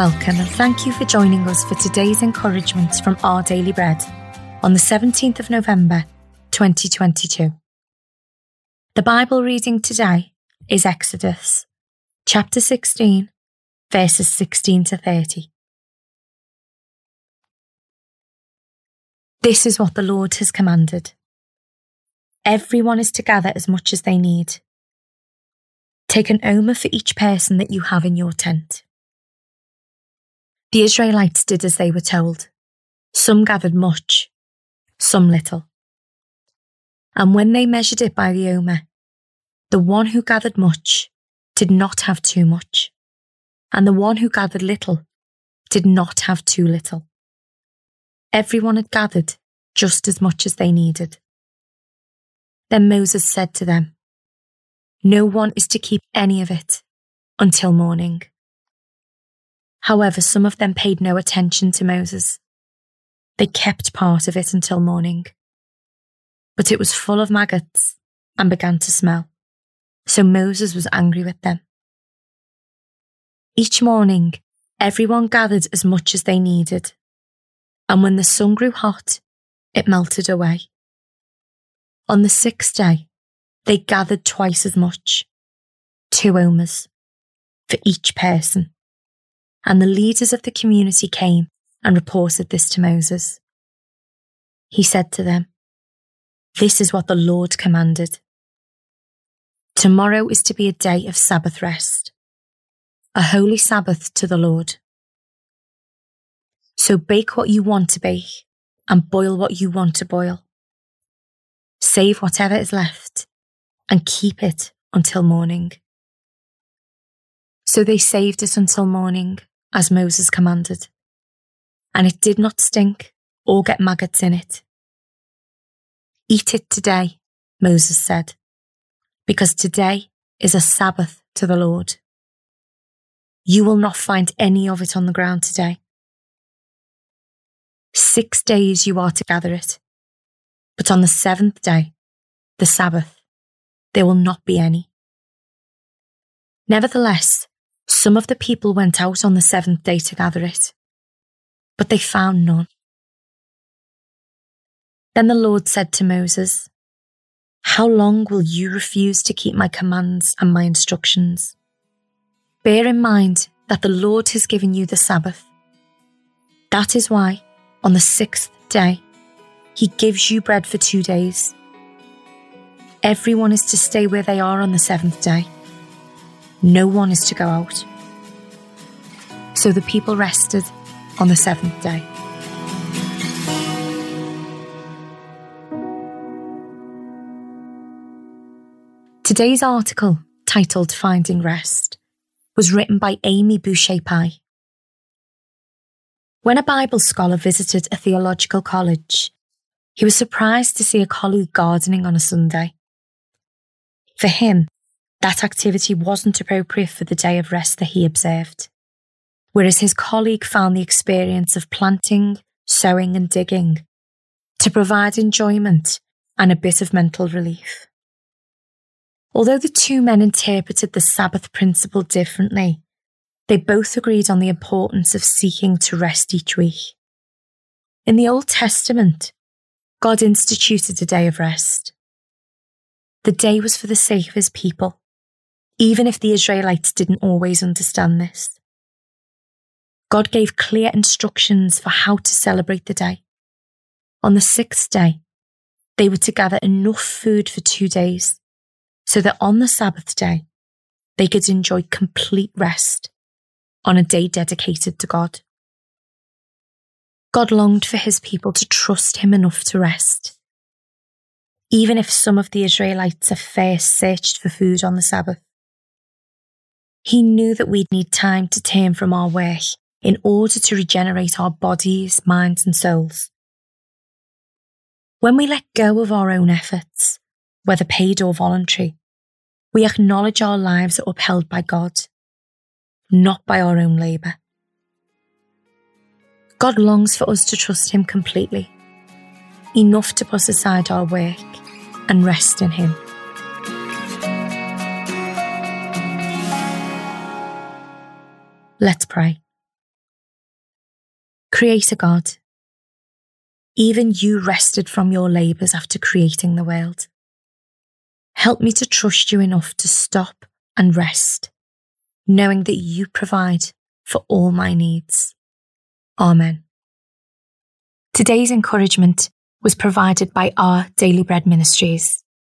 Welcome and thank you for joining us for today's encouragement from Our Daily Bread on the 17th of November 2022. The Bible reading today is Exodus chapter 16, verses 16 to 30. This is what the Lord has commanded. Everyone is to gather as much as they need. Take an omer for each person that you have in your tent. The Israelites did as they were told. Some gathered much, some little. And when they measured it by the omer, the one who gathered much did not have too much, and the one who gathered little did not have too little. Everyone had gathered just as much as they needed. Then Moses said to them, No one is to keep any of it until morning. However, some of them paid no attention to Moses. They kept part of it until morning. But it was full of maggots and began to smell. So Moses was angry with them. Each morning, everyone gathered as much as they needed. And when the sun grew hot, it melted away. On the sixth day, they gathered twice as much, two omers, for each person and the leaders of the community came and reported this to Moses. He said to them, This is what the Lord commanded. Tomorrow is to be a day of Sabbath rest, a holy Sabbath to the Lord. So bake what you want to bake and boil what you want to boil. Save whatever is left and keep it until morning. So they saved it until morning as Moses commanded, and it did not stink or get maggots in it. Eat it today, Moses said, because today is a Sabbath to the Lord. You will not find any of it on the ground today. Six days you are to gather it, but on the seventh day, the Sabbath, there will not be any. Nevertheless, some of the people went out on the seventh day to gather it, but they found none. Then the Lord said to Moses, How long will you refuse to keep my commands and my instructions? Bear in mind that the Lord has given you the Sabbath. That is why, on the sixth day, he gives you bread for two days. Everyone is to stay where they are on the seventh day no one is to go out. So the people rested on the seventh day. Today's article, titled Finding Rest, was written by Amy Boucher Pye. When a Bible scholar visited a theological college, he was surprised to see a colleague gardening on a Sunday. For him, that activity wasn't appropriate for the day of rest that he observed. Whereas his colleague found the experience of planting, sowing, and digging to provide enjoyment and a bit of mental relief. Although the two men interpreted the Sabbath principle differently, they both agreed on the importance of seeking to rest each week. In the Old Testament, God instituted a day of rest. The day was for the sake of his people, even if the Israelites didn't always understand this. God gave clear instructions for how to celebrate the day. On the sixth day, they were to gather enough food for two days so that on the Sabbath day, they could enjoy complete rest on a day dedicated to God. God longed for his people to trust him enough to rest. Even if some of the Israelites at first searched for food on the Sabbath, he knew that we'd need time to turn from our work in order to regenerate our bodies, minds, and souls. When we let go of our own efforts, whether paid or voluntary, we acknowledge our lives are upheld by God, not by our own labour. God longs for us to trust Him completely, enough to put aside our work and rest in Him. Let's pray. Creator God, even you rested from your labours after creating the world. Help me to trust you enough to stop and rest, knowing that you provide for all my needs. Amen. Today's encouragement was provided by our Daily Bread Ministries.